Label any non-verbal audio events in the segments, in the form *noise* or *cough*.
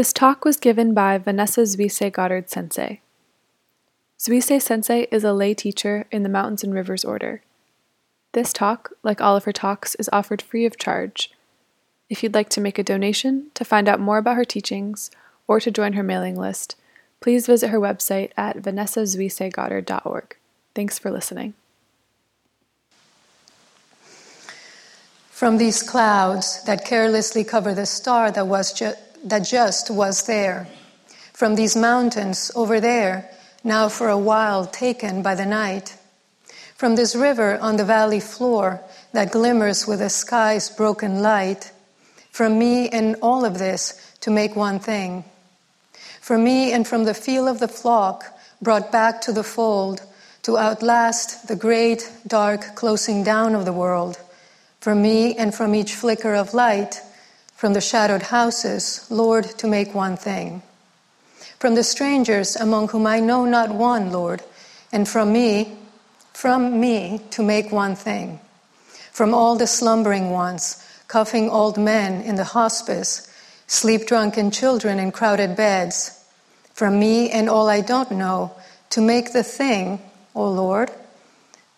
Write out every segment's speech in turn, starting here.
This talk was given by Vanessa Zuisei Goddard Sensei. Zuisei Sensei is a lay teacher in the Mountains and Rivers Order. This talk, like all of her talks, is offered free of charge. If you'd like to make a donation, to find out more about her teachings, or to join her mailing list, please visit her website at vanessazuiseigoddard.org. Thanks for listening. From these clouds that carelessly cover the star that, was ju- that just was there, from these mountains over there, now for a while taken by the night, from this river on the valley floor that glimmers with the sky's broken light, from me and all of this to make one thing. From me and from the feel of the flock brought back to the fold to outlast the great dark closing down of the world. From me and from each flicker of light, from the shadowed houses, Lord, to make one thing. From the strangers among whom I know not one, Lord, and from me, from me to make one thing. From all the slumbering ones, coughing old men in the hospice, sleep drunken children in crowded beds. From me and all I don't know, to make the thing, O Lord,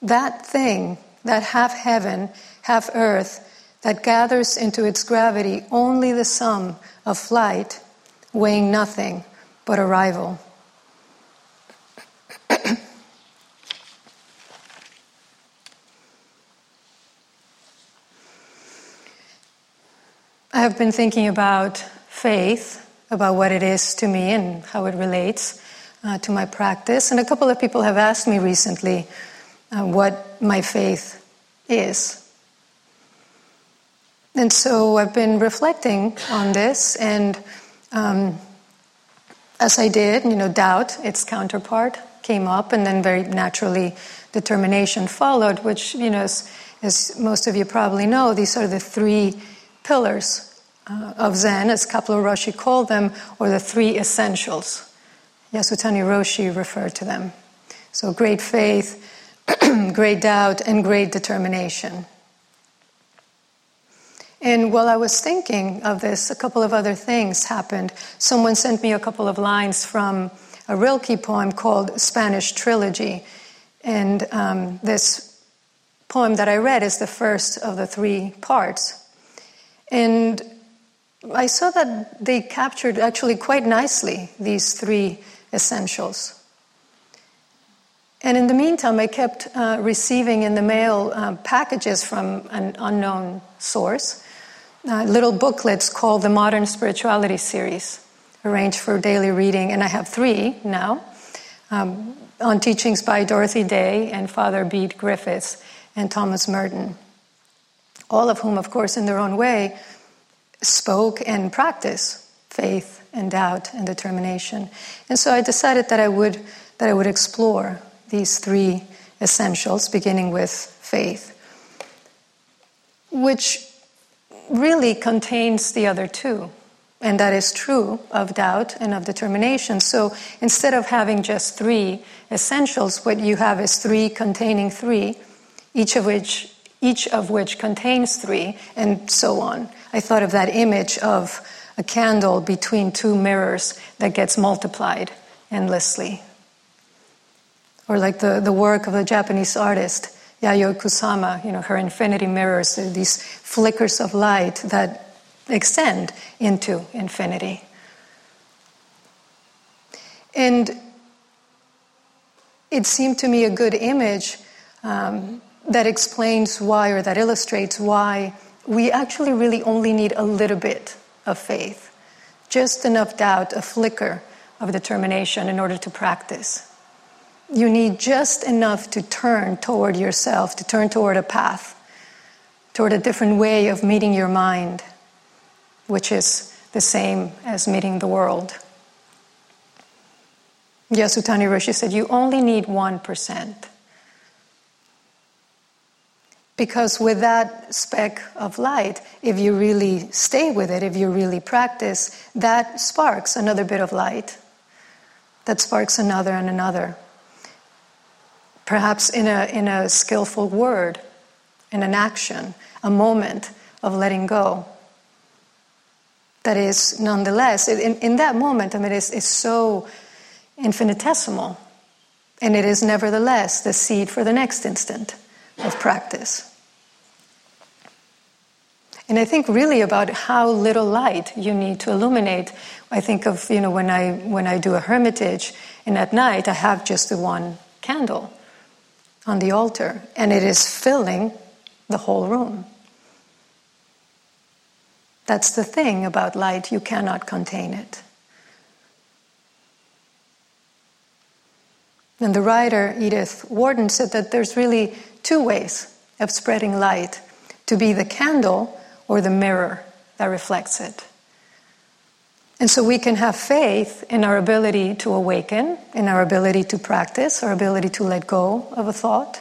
that thing, that half heaven, half earth, that gathers into its gravity only the sum of flight, weighing nothing but arrival. I have been thinking about faith, about what it is to me and how it relates uh, to my practice. And a couple of people have asked me recently uh, what my faith is. And so I've been reflecting on this, and um, as I did, you know, doubt, its counterpart, came up, and then very naturally, determination followed, which, you know, as, as most of you probably know, these are the three pillars uh, of Zen, as Kapleau Roshi called them, or the three essentials. Yasutani Roshi referred to them. So great faith, *clears throat* great doubt, and great determination. And while I was thinking of this, a couple of other things happened. Someone sent me a couple of lines from a Rilke poem called Spanish Trilogy. And um, this poem that I read is the first of the three parts. And I saw that they captured actually quite nicely these three essentials. And in the meantime, I kept uh, receiving in the mail uh, packages from an unknown source uh, little booklets called the Modern Spirituality Series, arranged for daily reading, and I have three now um, on teachings by Dorothy Day and Father Bede Griffiths and Thomas Merton, all of whom, of course, in their own way, spoke and practice faith and doubt and determination. And so I decided that I would that I would explore these three essentials, beginning with faith, which really contains the other two. And that is true of doubt and of determination. So instead of having just three essentials, what you have is three containing three, each of which each of which contains three, and so on. I thought of that image of a candle between two mirrors that gets multiplied endlessly. Or like the, the work of a Japanese artist Yayoi Kusama, you know, her infinity mirrors, these flickers of light that extend into infinity. And it seemed to me a good image um, that explains why, or that illustrates why, we actually really only need a little bit of faith, just enough doubt, a flicker of determination in order to practice you need just enough to turn toward yourself, to turn toward a path, toward a different way of meeting your mind, which is the same as meeting the world. Yasutani Roshi said, You only need 1%. Because with that speck of light, if you really stay with it, if you really practice, that sparks another bit of light. That sparks another and another perhaps in a, in a skillful word, in an action, a moment of letting go. that is nonetheless, in, in that moment, I mean, it's, it's so infinitesimal. And it is nevertheless the seed for the next instant of practice. And I think really about how little light you need to illuminate. I think of, you know, when I, when I do a hermitage and at night I have just the one candle on the altar and it is filling the whole room. That's the thing about light, you cannot contain it. And the writer, Edith Wharton, said that there's really two ways of spreading light to be the candle or the mirror that reflects it. And so we can have faith in our ability to awaken, in our ability to practice, our ability to let go of a thought.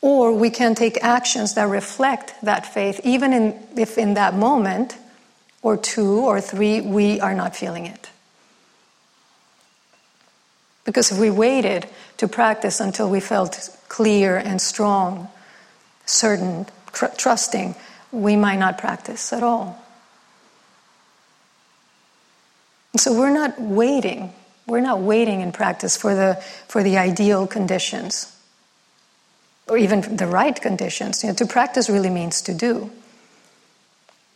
Or we can take actions that reflect that faith, even in, if in that moment, or two or three, we are not feeling it. Because if we waited to practice until we felt clear and strong, certain, tr- trusting, we might not practice at all. And so we're not waiting. We're not waiting in practice for the, for the ideal conditions or even the right conditions. You know, to practice really means to do.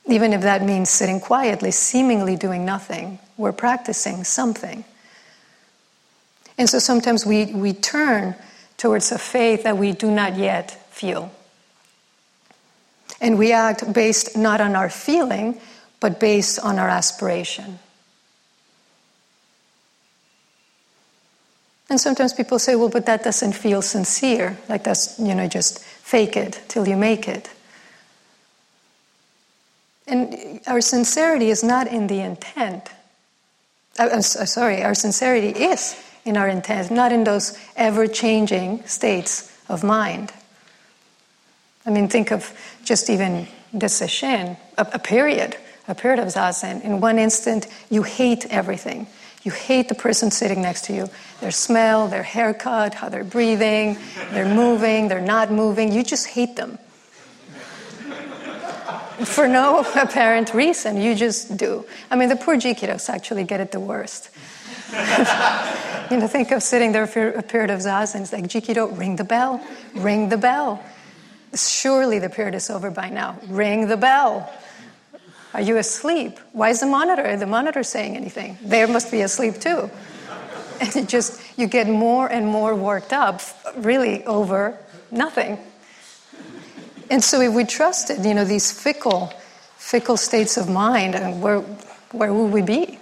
Even if that means sitting quietly, seemingly doing nothing, we're practicing something. And so sometimes we, we turn towards a faith that we do not yet feel. And we act based not on our feeling, but based on our aspiration. And sometimes people say, well, but that doesn't feel sincere. Like that's, you know, just fake it till you make it. And our sincerity is not in the intent. I'm sorry, our sincerity is in our intent, not in those ever changing states of mind. I mean, think of just even the sesshin, a, a period, a period of zazen. In one instant, you hate everything. You hate the person sitting next to you. Their smell, their haircut, how they're breathing, they're moving, they're not moving. You just hate them. For no *laughs* apparent reason, you just do. I mean, the poor jikidos actually get it the worst. *laughs* you know, think of sitting there for a period of zazen. It's like, Jikido, ring the bell, ring the bell. Surely the period is over by now. Ring the bell. Are you asleep? Why is the monitor? The monitor saying anything? They must be asleep too. *laughs* And it just you get more and more worked up, really over nothing. And so if we trusted, you know, these fickle, fickle states of mind, and where where would we be?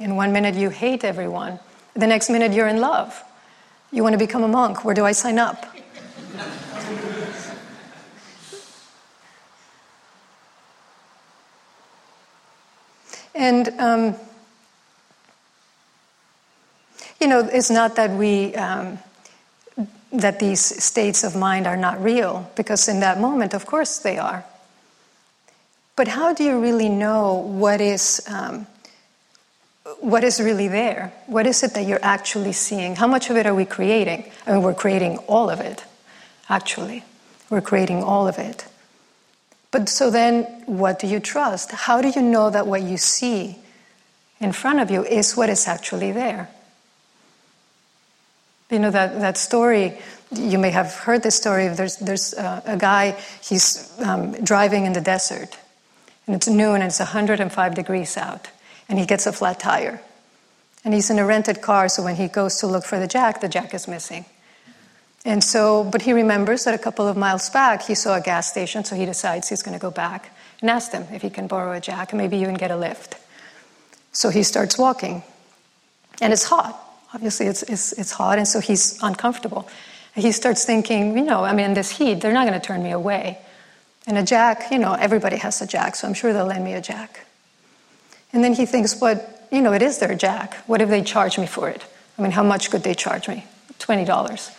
In one minute you hate everyone, the next minute you're in love. You want to become a monk? Where do I sign up? And um, you know, it's not that we um, that these states of mind are not real, because in that moment, of course, they are. But how do you really know what is um, what is really there? What is it that you're actually seeing? How much of it are we creating? I mean, we're creating all of it, actually. We're creating all of it. But so then, what do you trust? How do you know that what you see in front of you is what is actually there? You know, that, that story, you may have heard this story. There's, there's a, a guy, he's um, driving in the desert, and it's noon and it's 105 degrees out and he gets a flat tire. And he's in a rented car, so when he goes to look for the jack, the jack is missing. And so, but he remembers that a couple of miles back, he saw a gas station, so he decides he's going to go back and ask them if he can borrow a jack and maybe even get a lift. So he starts walking. And it's hot. Obviously, it's, it's, it's hot, and so he's uncomfortable. He starts thinking, you know, I mean, this heat, they're not going to turn me away. And a jack, you know, everybody has a jack, so I'm sure they'll lend me a jack. And then he thinks, but, you know, it is their jack. What if they charge me for it? I mean, how much could they charge me? $20.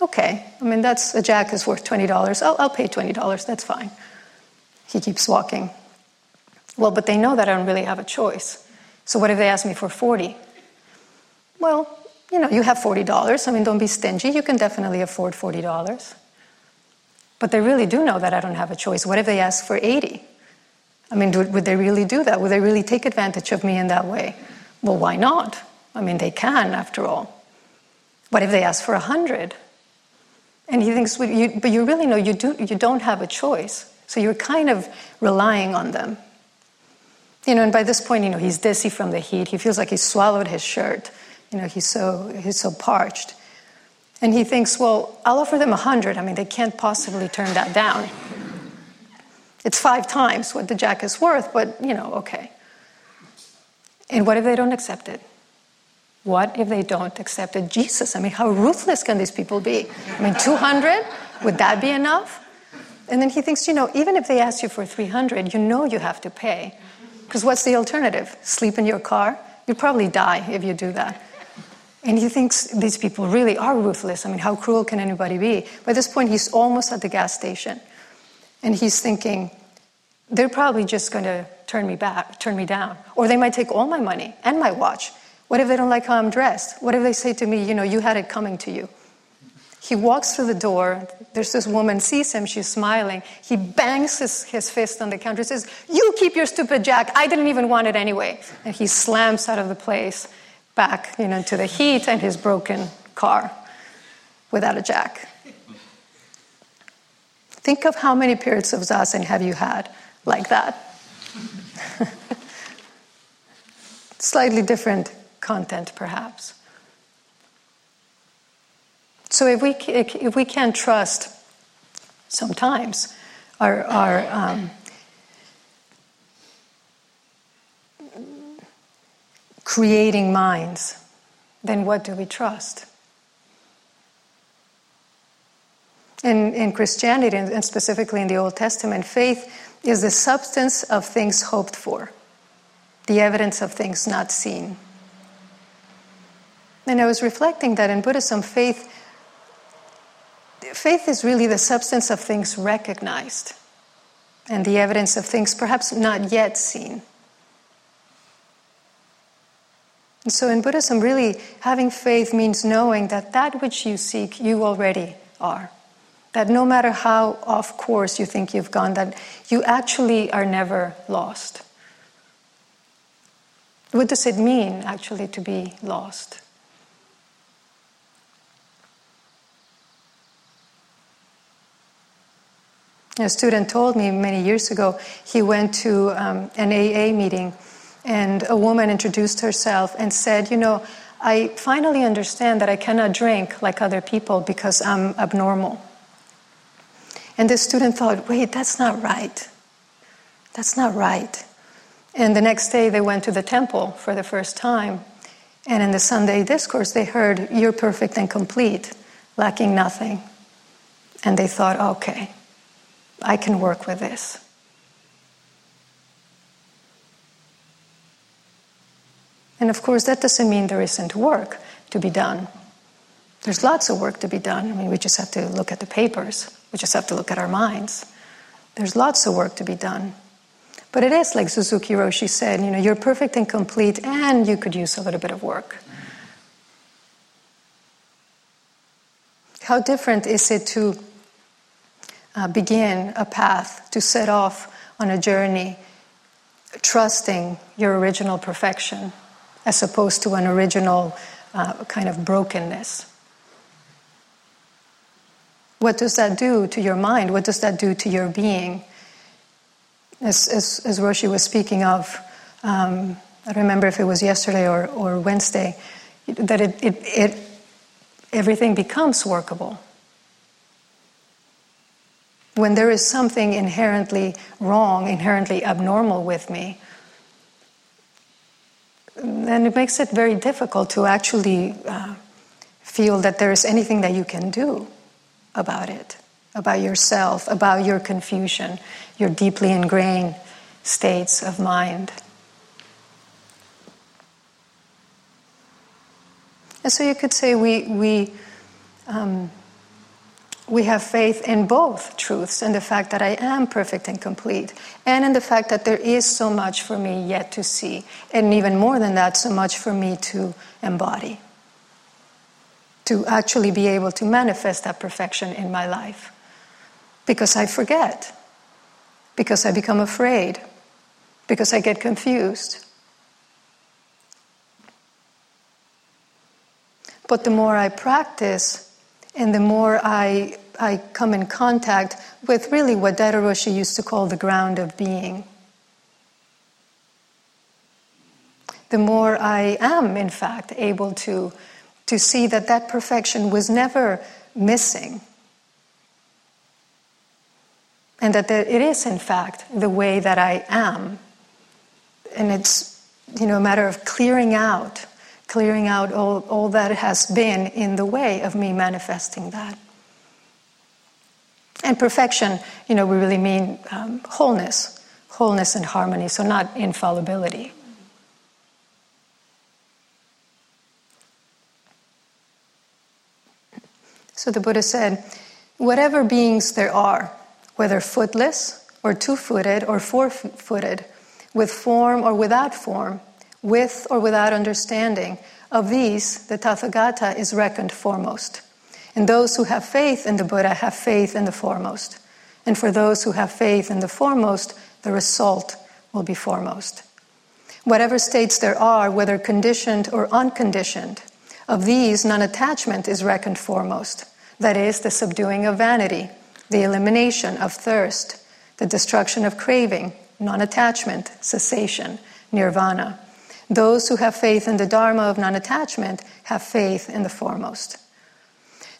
Okay, I mean, that's a jack is worth $20. I'll, I'll pay $20, that's fine. He keeps walking. Well, but they know that I don't really have a choice. So what if they ask me for 40? Well, you know, you have $40. I mean, don't be stingy. You can definitely afford $40. But they really do know that I don't have a choice. What if they ask for 80? I mean, would they really do that? Would they really take advantage of me in that way? Well, why not? I mean, they can, after all. What if they ask for 100? And he thinks, well, you, but you really know you, do, you don't have a choice. So you're kind of relying on them. You know, and by this point, you know, he's dizzy from the heat. He feels like he swallowed his shirt. You know, he's so, he's so parched. And he thinks, well, I'll offer them a hundred. I mean, they can't possibly turn that down. It's five times what the jack is worth, but, you know, okay. And what if they don't accept it? What if they don't accept it? Jesus, I mean, how ruthless can these people be? I mean, 200? Would that be enough? And then he thinks, you know, even if they ask you for 300, you know you have to pay. Because what's the alternative? Sleep in your car? You'd probably die if you do that. And he thinks these people really are ruthless. I mean, how cruel can anybody be? By this point, he's almost at the gas station. And he's thinking, they're probably just going to turn me back, turn me down. Or they might take all my money and my watch. What if they don't like how I'm dressed? What if they say to me, you know, you had it coming to you? He walks through the door. There's this woman, sees him, she's smiling. He bangs his, his fist on the counter says, You keep your stupid jack. I didn't even want it anyway. And he slams out of the place back, you know, to the heat and his broken car without a jack. Think of how many periods of zazen have you had like that. *laughs* Slightly different content, perhaps. So if we, if we can't trust sometimes our, our um, creating minds, then what do we trust? In, in Christianity, and specifically in the Old Testament, faith is the substance of things hoped for, the evidence of things not seen. And I was reflecting that in Buddhism, faith, faith is really the substance of things recognized and the evidence of things perhaps not yet seen. And so in Buddhism, really having faith means knowing that that which you seek, you already are. That no matter how off course you think you've gone, that you actually are never lost. What does it mean, actually, to be lost? A student told me many years ago he went to um, an AA meeting and a woman introduced herself and said, You know, I finally understand that I cannot drink like other people because I'm abnormal. And the student thought, Wait, that's not right. That's not right. And the next day they went to the temple for the first time. And in the Sunday discourse, they heard, You're perfect and complete, lacking nothing. And they thought, Okay, I can work with this. And of course, that doesn't mean there isn't work to be done. There's lots of work to be done. I mean, we just have to look at the papers, we just have to look at our minds. There's lots of work to be done. But it is like Suzuki Roshi said, you know, you're perfect and complete, and you could use a little bit of work. How different is it to uh, begin a path, to set off on a journey, trusting your original perfection as opposed to an original uh, kind of brokenness. What does that do to your mind? What does that do to your being? As, as, as Roshi was speaking of, um, I don't remember if it was yesterday or, or Wednesday, that it, it, it, everything becomes workable when there is something inherently wrong, inherently abnormal with me, then it makes it very difficult to actually uh, feel that there is anything that you can do about it, about yourself, about your confusion, your deeply ingrained states of mind. And so you could say we, we um, we have faith in both truths in the fact that I am perfect and complete, and in the fact that there is so much for me yet to see, and even more than that, so much for me to embody, to actually be able to manifest that perfection in my life. Because I forget, because I become afraid, because I get confused. But the more I practice and the more I, I come in contact with really what Daido Roshi used to call the ground of being, the more I am, in fact, able to, to see that that perfection was never missing. And that it is, in fact, the way that I am. And it's, you know, a matter of clearing out clearing out all, all that has been in the way of me manifesting that. And perfection, you know, we really mean um, wholeness, wholeness and harmony, so not infallibility. So the Buddha said, whatever beings there are, whether footless or two footed or four footed, with form or without form, with or without understanding, of these, the Tathagata is reckoned foremost. And those who have faith in the Buddha have faith in the foremost. And for those who have faith in the foremost, the result will be foremost. Whatever states there are, whether conditioned or unconditioned, of these, non attachment is reckoned foremost. That is, the subduing of vanity, the elimination of thirst, the destruction of craving, non attachment, cessation, nirvana. Those who have faith in the Dharma of non attachment have faith in the foremost.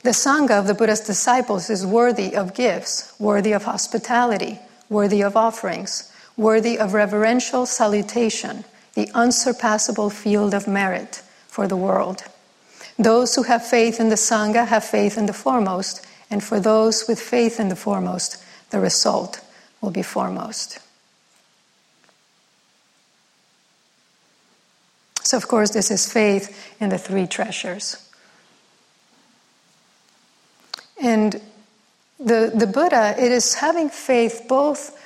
The Sangha of the Buddha's disciples is worthy of gifts, worthy of hospitality, worthy of offerings, worthy of reverential salutation, the unsurpassable field of merit for the world. Those who have faith in the Sangha have faith in the foremost, and for those with faith in the foremost, the result will be foremost. So, of course, this is faith in the three treasures. And the, the Buddha, it is having faith both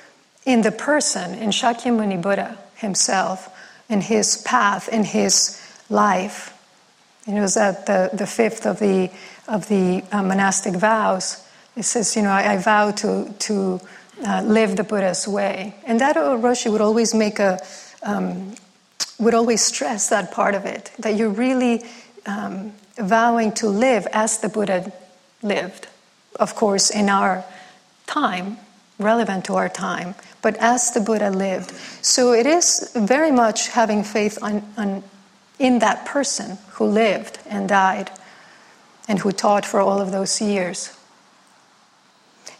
in the person, in Shakyamuni Buddha himself, in his path, in his life. It was at the, the fifth of the, of the uh, monastic vows. It says, you know, I, I vow to, to uh, live the Buddha's way. And that Roshi would always make a, um, would always stress that part of it that you're really um, vowing to live as the Buddha lived. Of course, in our time, relevant to our time, but as the Buddha lived. So it is very much having faith on, on, in that person who lived and died and who taught for all of those years.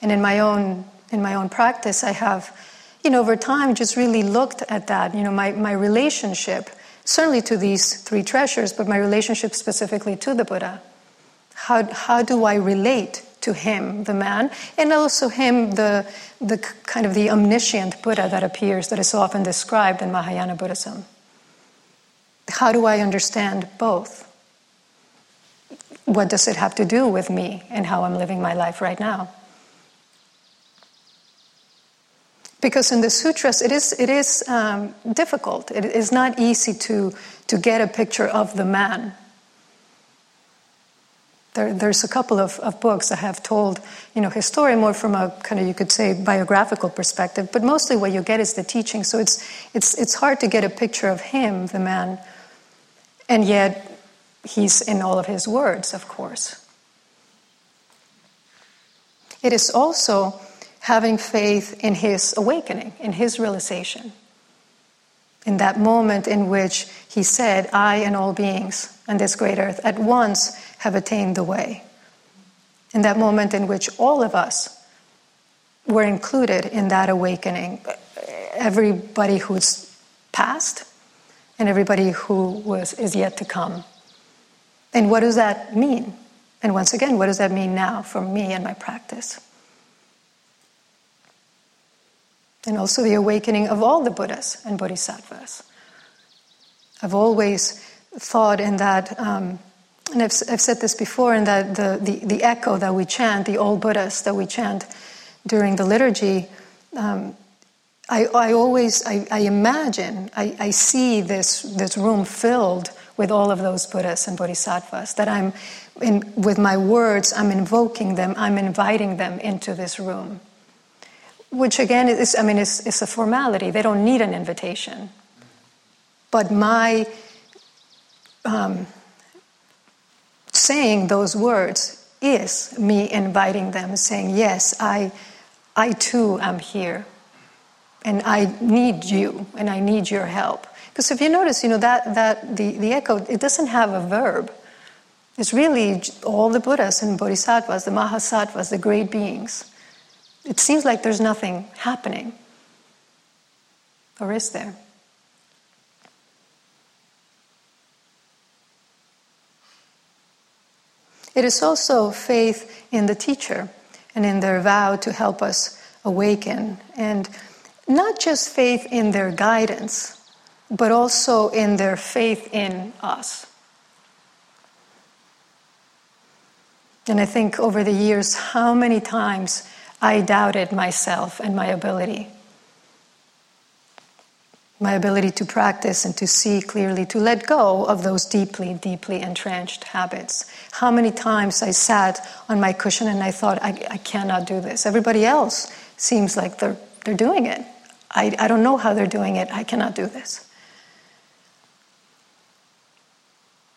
And in my own, in my own practice, I have you know, over time, just really looked at that. You know, my, my relationship, certainly to these three treasures, but my relationship specifically to the Buddha. How, how do I relate to him, the man, and also him, the, the kind of the omniscient Buddha that appears, that is so often described in Mahayana Buddhism? How do I understand both? What does it have to do with me and how I'm living my life right now? Because in the sutras, it is, it is um, difficult. It is not easy to, to get a picture of the man. There, there's a couple of, of books that have told, you know, his story more from a kind of, you could say, biographical perspective, but mostly what you get is the teaching. So it's, it's, it's hard to get a picture of him, the man, and yet he's in all of his words, of course. It is also having faith in his awakening, in his realization. In that moment in which he said, I and all beings on this great earth at once have attained the way. In that moment in which all of us were included in that awakening, everybody who's passed and everybody who was, is yet to come. And what does that mean? And once again, what does that mean now for me and my practice? And also the awakening of all the Buddhas and Bodhisattvas. I've always thought in that, um, and I've, I've, said this before, in that the, the, the, eko that we chant, the old Buddhas that we chant during the liturgy, um, I, I, always, I, I imagine, I, I, see this, this room filled with all of those Buddhas and Bodhisattvas, that I'm, in, with my words, I'm invoking them, I'm inviting them into this room which again is, I mean, it's, it's a formality. They don't need an invitation. But my um, saying those words is me inviting them, saying, Yes, I, I too am here. And I need you, and I need your help. Because if you notice, you know, that, that the, the eko, it doesn't have a verb. It's really all the Buddhas and Bodhisattvas, the Mahasattvas, the great beings. It seems like there's nothing happening. Or is there? It is also faith in the teacher and in their vow to help us awaken, and not just faith in their guidance, but also in their faith in us. And I think over the years, how many times I doubted myself and my ability my ability to practice and to see clearly, to let go of those deeply, deeply entrenched habits. How many times I sat on my cushion and I thought, I, I cannot do this. Everybody else seems like they're, they're doing it. I, I don't know how they're doing it. I cannot do this.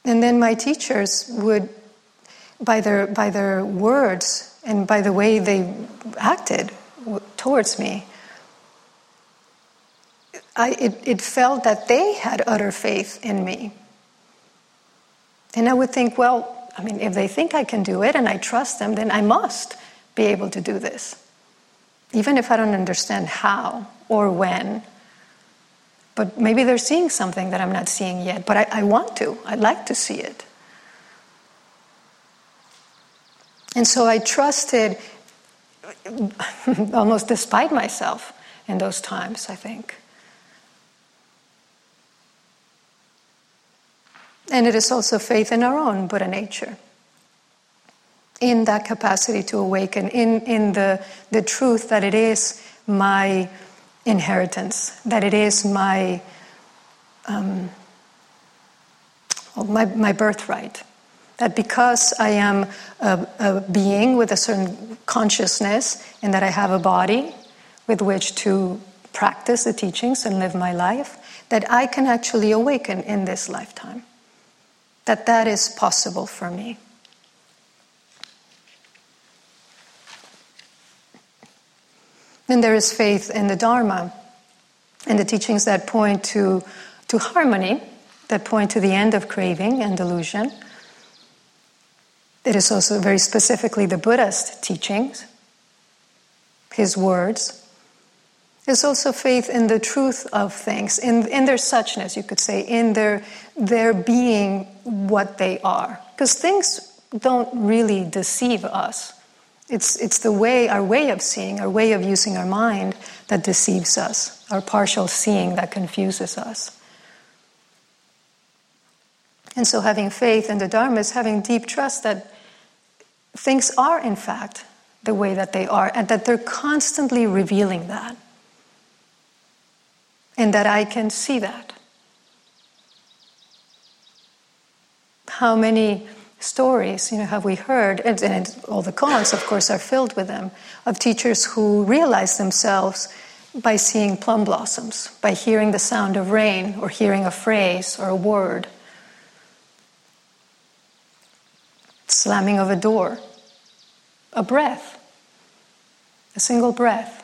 And then my teachers would, by their, by their words and by the way they acted towards me, I, it, it felt that they had utter faith in me. And I would think, well, I mean, if they think I can do it and I trust them, then I must be able to do this. Even if I don't understand how or when. But maybe they're seeing something that I'm not seeing yet, but I, I want to. I'd like to see it. And so I trusted *laughs* almost despite myself in those times, I think. And it is also faith in our own Buddha nature, in that capacity to awaken, in, in the, the truth that it is my inheritance, that it is my, um, my, my birthright. That because I am a, a being with a certain consciousness and that I have a body with which to practice the teachings and live my life, that I can actually awaken in this lifetime that that is possible for me. Then there is faith in the Dharma and the teachings that point to, to harmony, that point to the end of craving and delusion. It is also very specifically the Buddhist teachings, his words. It's also faith in the truth of things, in, in their suchness, you could say, in their, their being what they are. Because things don't really deceive us. It's, it's the way, our way of seeing, our way of using our mind that deceives us, our partial seeing that confuses us. And so, having faith in the Dharma is having deep trust that things are, in fact, the way that they are, and that they're constantly revealing that and that I can see that. How many stories, you know, have we heard, and, and all the koans, of course, are filled with them, of teachers who realize themselves by seeing plum blossoms, by hearing the sound of rain, or hearing a phrase or a word, slamming of a door, a breath, a single breath.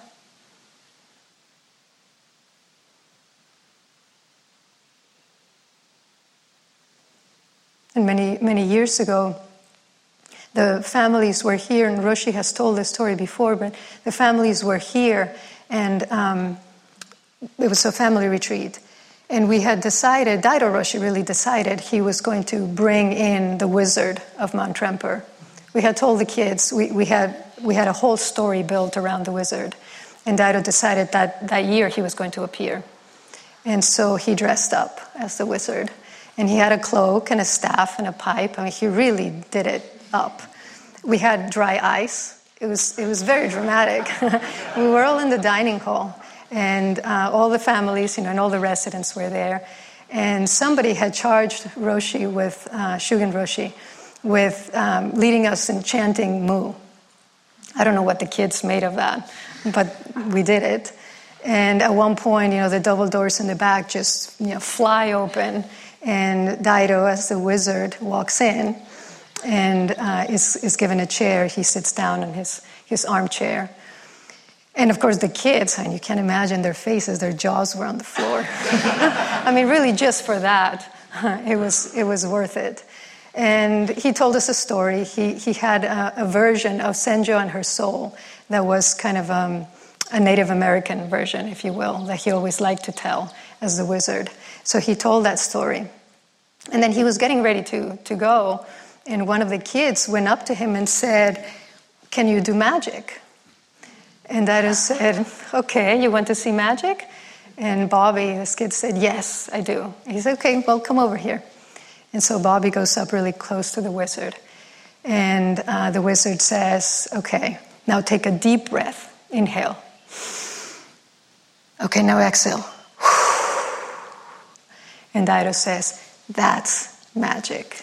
And many, many years ago, the families were here, and Roshi has told this story before, but the families were here, and um, it was a family retreat. And we had decided, Daido Roshi really decided he was going to bring in the wizard of Mount Tremper. We had told the kids, we, we, had, we had a whole story built around the wizard. And Daido decided that that year he was going to appear. And so he dressed up as the wizard. And he had a cloak and a staff and a pipe. I mean, he really did it up. We had dry ice. It was, it was very dramatic. *laughs* we were all in the dining hall, and uh, all the families, you know, and all the residents were there. And somebody had charged Roshi with, uh, Shugen Roshi, with um, leading us in chanting Mu. I don't know what the kids made of that. but we did it. And at one point, you know, the double doors in the back just, you know, fly open, and Daido, as the wizard, walks in and uh, is, is given a chair. He sits down in his, his armchair. And of course, the kids, and you can't imagine their faces, their jaws were on the floor. *laughs* I mean, really, just for that, *laughs* it was, it was worth it. And he told us a story. He, he had a, a version of Seijo and her soul that was kind of um, a Native American version, if you will, that he always liked to tell as the wizard. So he told that story. And then he was getting ready to, to go, and one of the kids went up to him and said, Can you do magic? And Daido said, Okay, you want to see magic? And Bobby, this kid, said, Yes, I do. He said, Okay, well, come over here. And so Bobby goes up really close to the wizard. And uh, the wizard says, Okay, now take a deep breath. Inhale. Okay, now exhale. *sighs* And Daido says, That's magic.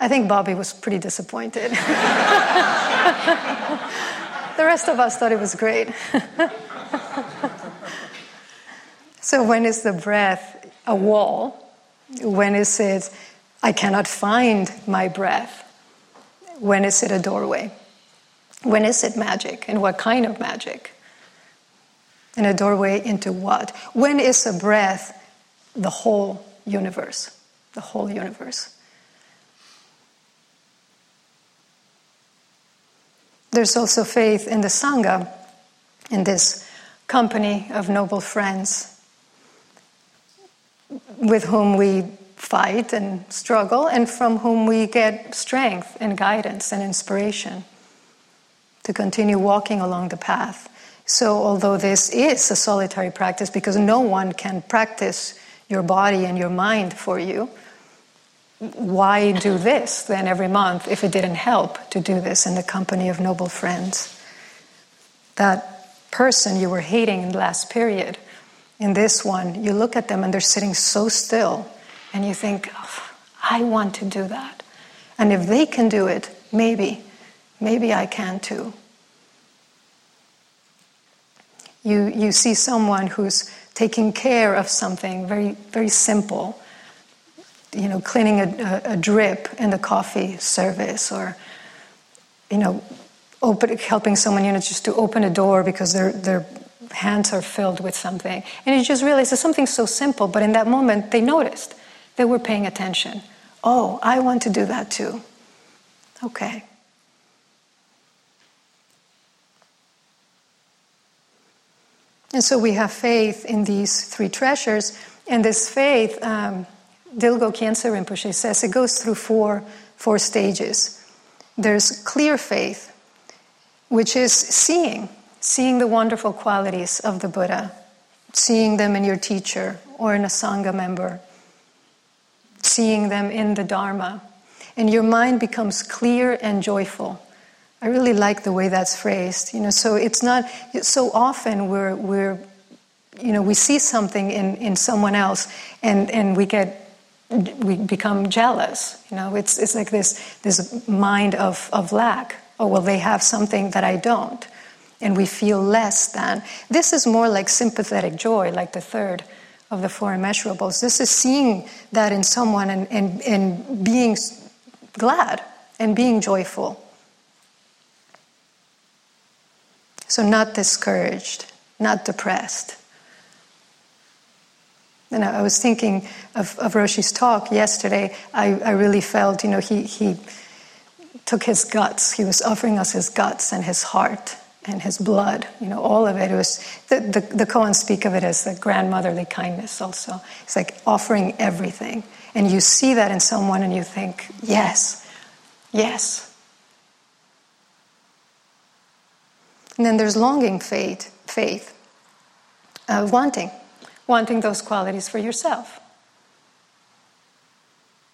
I think Bobby was pretty disappointed. *laughs* the rest of us thought it was great. *laughs* so, when is the breath a wall? When is it, I cannot find my breath? When is it a doorway? When is it magic? And what kind of magic? And a doorway into what? When is a breath the whole universe? The whole universe. There's also faith in the Sangha, in this company of noble friends with whom we fight and struggle, and from whom we get strength and guidance and inspiration to continue walking along the path. So, although this is a solitary practice because no one can practice your body and your mind for you, why do this then every month if it didn't help to do this in the company of noble friends? That person you were hating in the last period in this one, you look at them and they're sitting so still, and you think, oh, I want to do that. And if they can do it, maybe, maybe I can too. You, you see someone who's taking care of something very, very simple, you know, cleaning a, a, drip in the coffee service or, you know, open, helping someone, you know, just to open a door because they're, they're hands are filled with something. And you just realize it's something so simple, but in that moment they noticed. They were paying attention. Oh, I want to do that too. Okay. And so we have faith in these three treasures. And this faith, um, Dilgo Khyentse Rinpoche says, it goes through four, four stages. There's clear faith, which is seeing seeing the wonderful qualities of the Buddha, seeing them in your teacher or in a Sangha member, seeing them in the Dharma, and your mind becomes clear and joyful. I really like the way that's phrased. You know, so it's not so often we're we're you know we see something in, in someone else and, and we get we become jealous. You know, it's it's like this this mind of, of lack. Oh well they have something that I don't and we feel less than. This is more like sympathetic joy, like the third of the four immeasurables. This is seeing that in someone and, and, and being glad and being joyful. So, not discouraged, not depressed. And I was thinking of, of Roshi's talk yesterday. I, I really felt, you know, he, he took his guts. He was offering us his guts and his heart and his blood, you know, all of it. It was the, the, the koans speak of it as the grandmotherly kindness also. It's like offering everything. And you see that in someone and you think, yes, yes. And then there's longing faith, faith, uh, wanting, wanting those qualities for yourself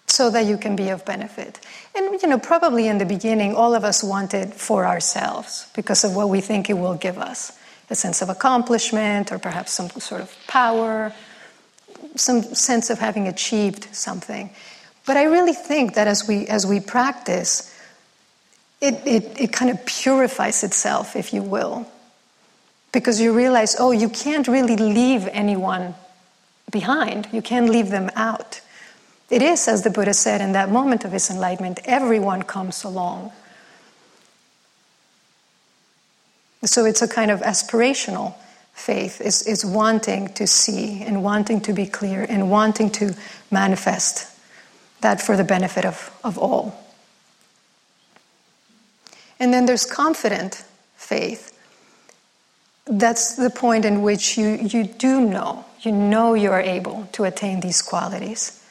so that you can be of benefit. And, you know, probably in the beginning, all of us want it for ourselves because of what we think it will give us a sense of accomplishment or perhaps some sort of power, some sense of having achieved something. But I really think that as we, as we practice, it, it, it kind of purifies itself, if you will. Because you realize, oh, you can't really leave anyone behind, you can't leave them out. It is, as the Buddha said in that moment of his enlightenment, everyone comes along. So it's a kind of aspirational faith, is, is wanting to see and wanting to be clear and wanting to manifest that for the benefit of, of all. And then there's confident faith. That's the point in which you, you do know, you know you are able to attain these qualities.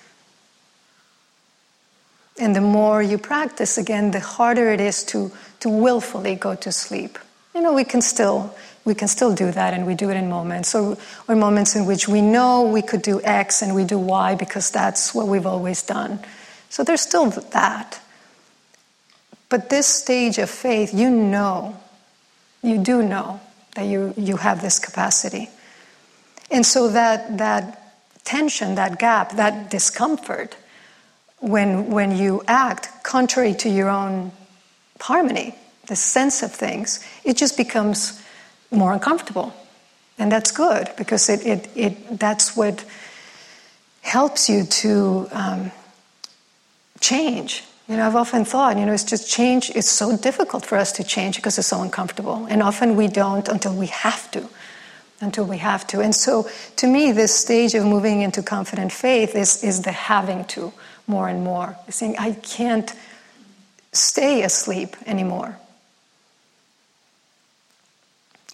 And the more you practice, again, the harder it is to, to willfully go to sleep. You know, we can still we can still do that and we do it in moments or, or moments in which we know we could do X and we do Y because that's what we've always done. So there's still that. But this stage of faith, you know, you do know that you, you have this capacity. And so that, that tension, that gap, that discomfort, when, when you act contrary to your own harmony, the sense of things, it just becomes more uncomfortable. And that's good because it, it, it, that's what helps you to um, change. You know, I've often thought, you know, it's just change, it's so difficult for us to change because it's so uncomfortable. And often we don't until we have to. Until we have to. And so, to me, this stage of moving into confident faith is, is the having to more and more. Saying, I can't stay asleep anymore.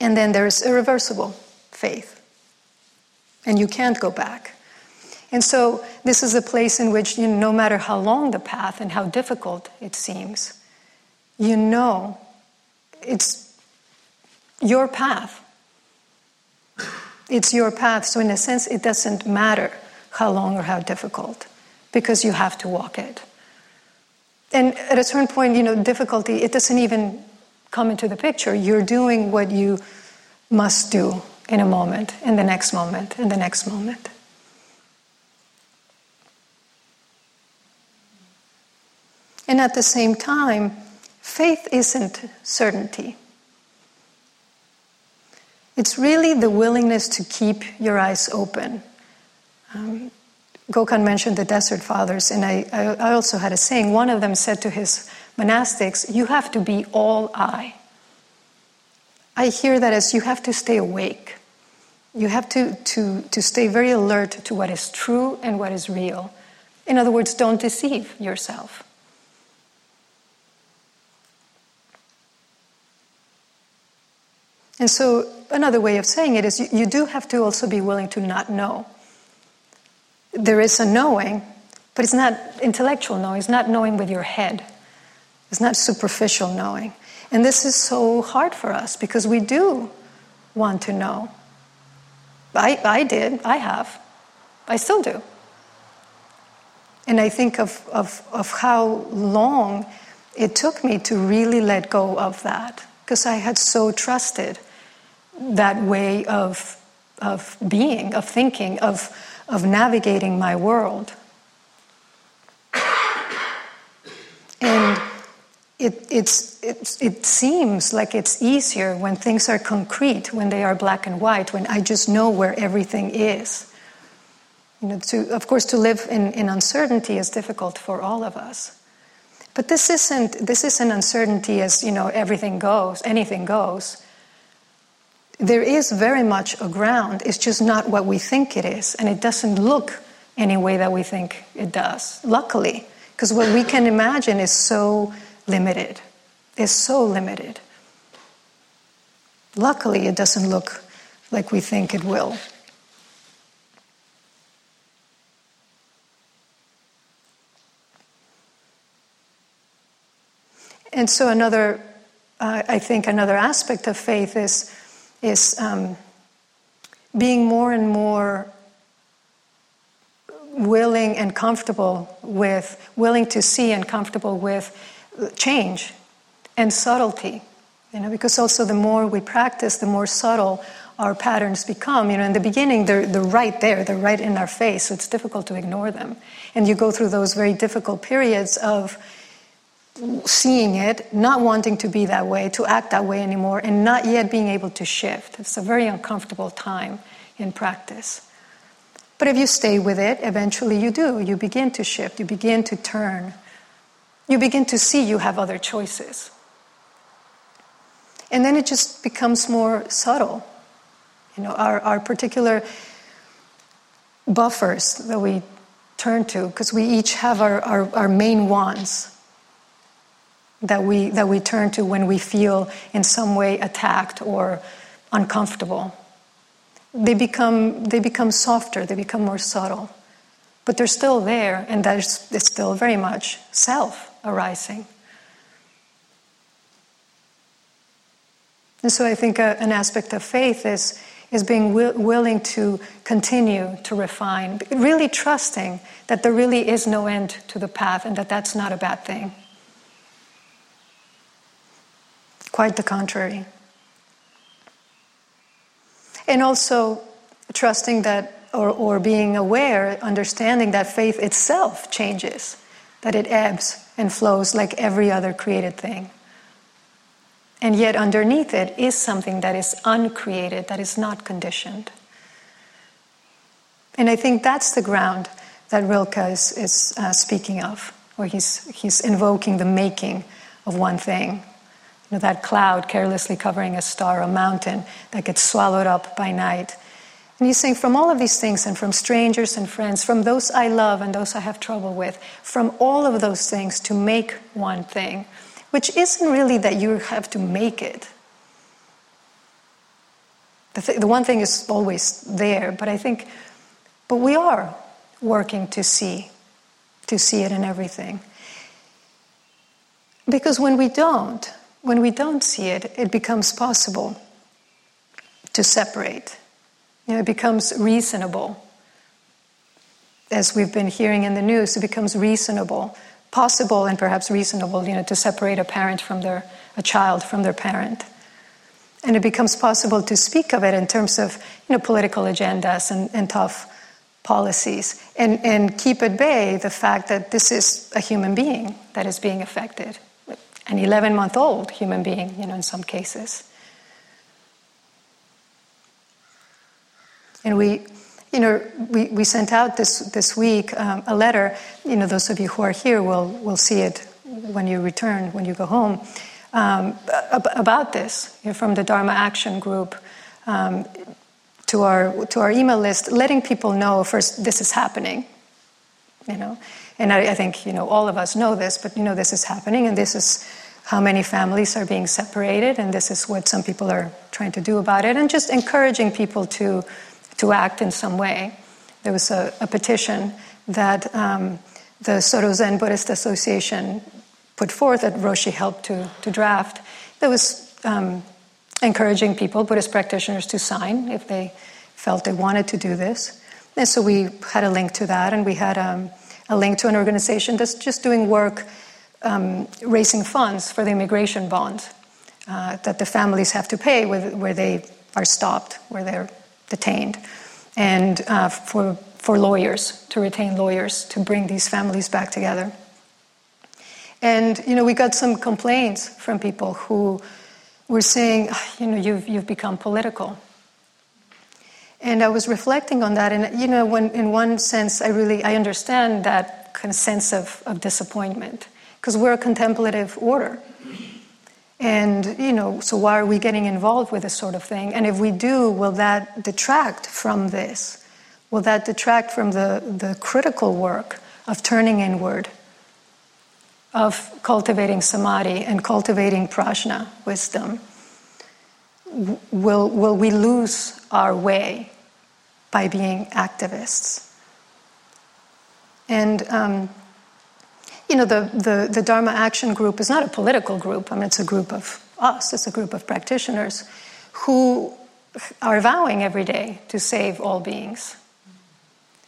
And then there's irreversible faith. And you can't go back. And so this is a place in which, you know, no matter how long the path and how difficult it seems, you know it's your path. It's your path. So, in a sense, it doesn't matter how long or how difficult because you have to walk it. And at a certain point, you know, difficulty, it doesn't even come into the picture. You're doing what you must do in a moment, in the next moment, in the next moment. And at the same time, faith isn't certainty. It's really the willingness to keep your eyes open. Um, Gokhan mentioned the Desert Fathers, and I, I, also had a saying. One of them said to his monastics, You have to be all eye. I hear that as you have to stay awake. You have to, to, to stay very alert to what is true and what is real. In other words, don't deceive yourself. And so, another way of saying it is you, you do have to also be willing to not know there is a knowing, but it's not intellectual knowing, it's not knowing with your head, it's not superficial knowing. And this is so hard for us because we do want to know. I, I did, I have, I still do. And I think of, of, of how long it took me to really let go of that because I had so trusted that way of, of being, of thinking, of, of navigating my world. And it, it's, it's, it seems like it's easier when things are concrete, when they are black and white, when I just know where everything is. You know, to, of course, to live in, in uncertainty is difficult for all of us. But this isn't, this isn't uncertainty as, you know, everything goes, anything goes there is very much a ground. It's just not what we think it is, and it doesn't look any way that we think it does, luckily, because what we can imagine is so limited, is so limited. Luckily, it doesn't look like we think it will. And so, another, uh, I think, another aspect of faith is is um, being more and more willing and comfortable with, willing to see and comfortable with change and subtlety. You know, because also the more we practice, the more subtle our patterns become. You know, in the beginning, they're, they're right there, they're right in our face, so it's difficult to ignore them. And you go through those very difficult periods of seeing it, not wanting to be that way, to act that way anymore, and not yet being able to shift. It's a very uncomfortable time in practice. But if you stay with it, eventually you do. You begin to shift, you begin to turn, you begin to see you have other choices. And then it just becomes more subtle. You know, our, our particular buffers that we turn to, because we each have our, our, our main ones that we, that we turn to when we feel in some way attacked or uncomfortable. They become, they become softer, they become more subtle. But they're still there, and there's, it's still very much self arising. And so I think a, an aspect of faith is, is being wi- willing to continue to refine, really trusting that there really is no end to the path and that that's not a bad thing. Quite the contrary. And also trusting that, or, or being aware, understanding that faith itself changes, that it ebbs and flows like every other created thing. And yet, underneath it is something that is uncreated, that is not conditioned. And I think that's the ground that Rilke is, is uh, speaking of, where he's, he's invoking the making of one thing. You know, that cloud carelessly covering a star, a mountain that gets swallowed up by night. And he's saying, from all of these things, and from strangers and friends, from those I love and those I have trouble with, from all of those things to make one thing, which isn't really that you have to make it. The, th- the one thing is always there, but I think, but we are working to see, to see it in everything. Because when we don't, when we don't see it, it becomes possible to separate. You know, it becomes reasonable. As we've been hearing in the news, it becomes reasonable, possible and perhaps reasonable, you know, to separate a parent from their a child from their parent. And it becomes possible to speak of it in terms of you know, political agendas and, and tough policies and, and keep at bay the fact that this is a human being that is being affected an 11 month old human being, you know, in some cases. And we, you know, we, we sent out this, this week um, a letter. You know, those of you who are here will, will see it when you return, when you go home, um, about this you know, from the Dharma Action Group um, to, our, to our email list, letting people know first this is happening, you know. And I, I think, you know, all of us know this, but, you know, this is happening and this is how many families are being separated, and this is what some people are trying to do about it, and just encouraging people to, to act in some way. There was a, a petition that um, the Soto Zen Buddhist Association put forth that Roshi helped to, to draft that was um, encouraging people, Buddhist practitioners, to sign if they felt they wanted to do this. And so we had a link to that, and we had um, a link to an organization that's just doing work um, raising funds for the immigration bond uh, that the families have to pay where they are stopped, where they're detained, and uh, for, for lawyers, to retain lawyers to bring these families back together. And, you know, we got some complaints from people who were saying, ah, you know, you've, you've become political. And I was reflecting on that, and, you know, when, in one sense, I really, I understand that kind of sense of, of disappointment because we're a contemplative order. And, you know, so why are we getting involved with this sort of thing? And if we do, will that detract from this? Will that detract from the, the critical work of turning inward, of cultivating samadhi and cultivating prajna, wisdom? Will, will we lose our way by being activists? And um, you know, the, the, the Dharma Action Group is not a political group. I mean, it's a group of us, it's a group of practitioners who are vowing every day to save all beings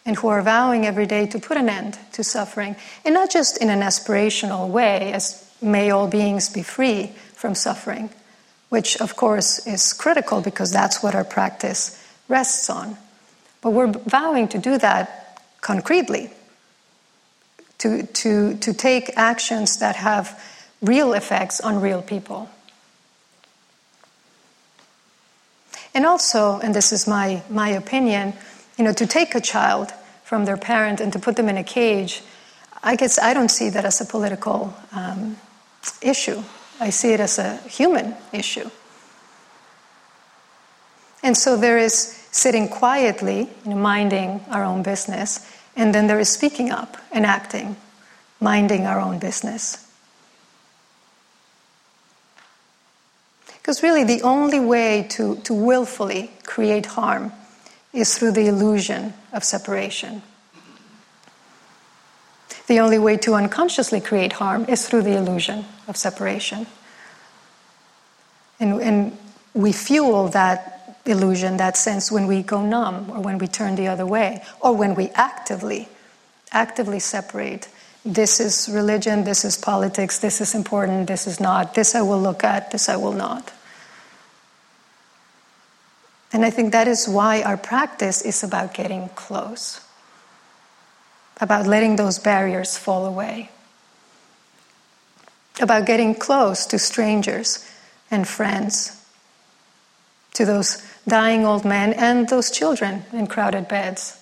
and who are vowing every day to put an end to suffering. And not just in an aspirational way, as may all beings be free from suffering, which of course is critical because that's what our practice rests on. But we're vowing to do that concretely to, to, to take actions that have real effects on real people. And also, and this is my, my opinion, you know, to take a child from their parent and to put them in a cage, I guess I don't see that as a political um, issue. I see it as a human issue. And so there is sitting quietly, you know, minding our own business, and then there is speaking up and acting, minding our own business. Because really, the only way to, to willfully create harm is through the illusion of separation. The only way to unconsciously create harm is through the illusion of separation. And, and we fuel that illusion, that sense, when we go numb or when we turn the other way or when we actively, actively separate. This is religion, this is politics, this is important, this is not, this I will look at, this I will not. And I think that is why our practice is about getting close, about letting those barriers fall away, about getting close to strangers and friends, to those dying old men and those children in crowded beds.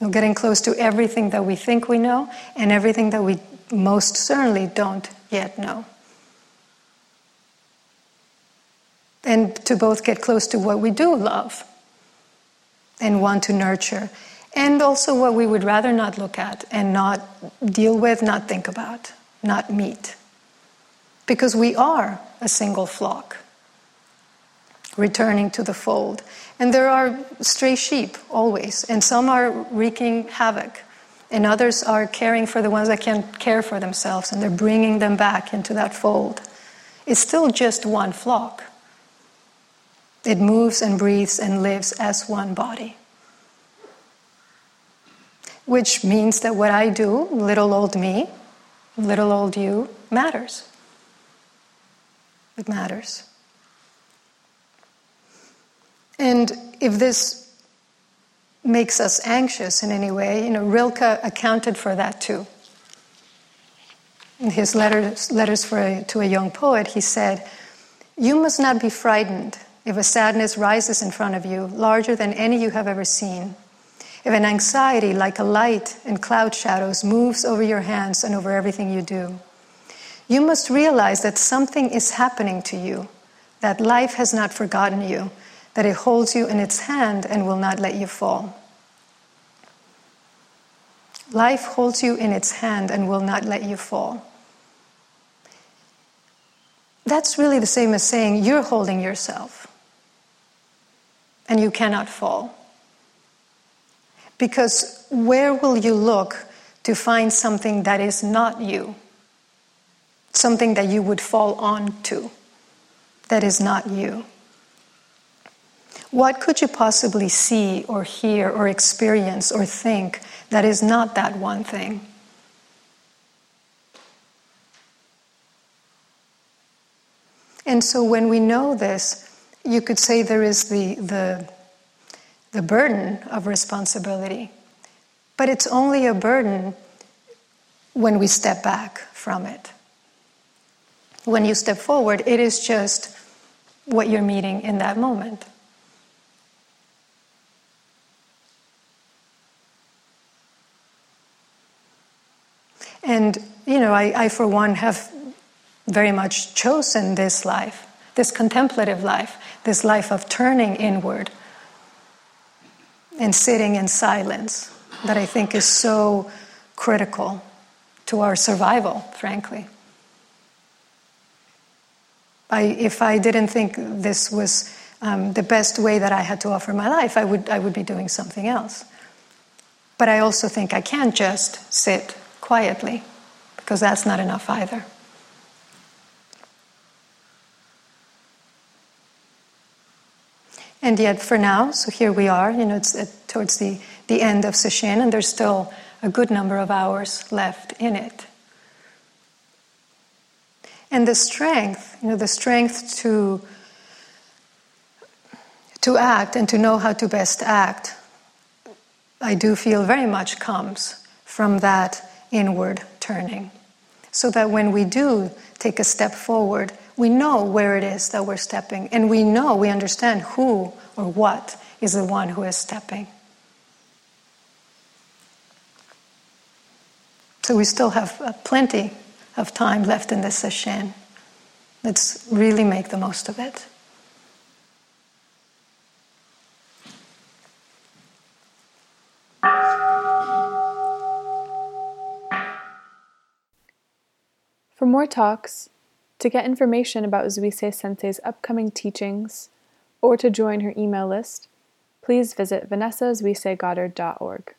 We're getting close to everything that we think we know and everything that we most certainly don't yet know. and to both get close to what we do love and want to nurture, and also what we would rather not look at and not deal with, not think about, not meet. Because we are a single flock returning to the fold. And there are stray sheep always, and some are wreaking havoc, and others are caring for the ones that can't care for themselves, and they're bringing them back into that fold. It's still just one flock. It moves and breathes and lives as one body. Which means that what I do, little old me, little old you, matters. It matters. And if this makes us anxious in any way, you know, Rilke accounted for that too. In his letters, letters for a, to a young poet, he said, You must not be frightened if a sadness rises in front of you, larger than any you have ever seen, if an anxiety like a light in cloud shadows moves over your hands and over everything you do, you must realize that something is happening to you, that life has not forgotten you, that it holds you in its hand and will not let you fall. Life holds you in its hand and will not let you fall. That's really the same as saying you're holding yourself and you cannot fall. Because where will you look to find something that is not you? Something that you would fall onto that is not you? What could you possibly see or hear or experience or think that is not that one thing? And so when we know this, you could say there is the, the, the burden of responsibility, but it's only a burden when we step back from it. When you step forward, it is just what you're meeting in that moment. And, you know, I, I, for one, have very much chosen this life, this contemplative life, this life of turning inward and sitting in silence that I think is so critical to our survival, frankly. I, if I didn't think this was um, the best way that I had to offer my life, I would, I would be doing something else. But I also think I can't just sit quietly, because that's not enough either. And yet, for now, so here we are, you know, it's at, towards the, the end of Sesshin, and there's still a good number of hours left in it. And the strength, you know, the strength to, to act and to know how to best act, I do feel very much comes from that inward turning. So that when we do take a step forward, we know where it is that we're stepping, and we know, we understand who or what is the one who is stepping. So we still have uh, plenty of time left in this session. Let's really make the most of it. For more talks, to get information about Zuisei Sensei's upcoming teachings, or to join her email list, please visit vanessazuiseigoddard.org.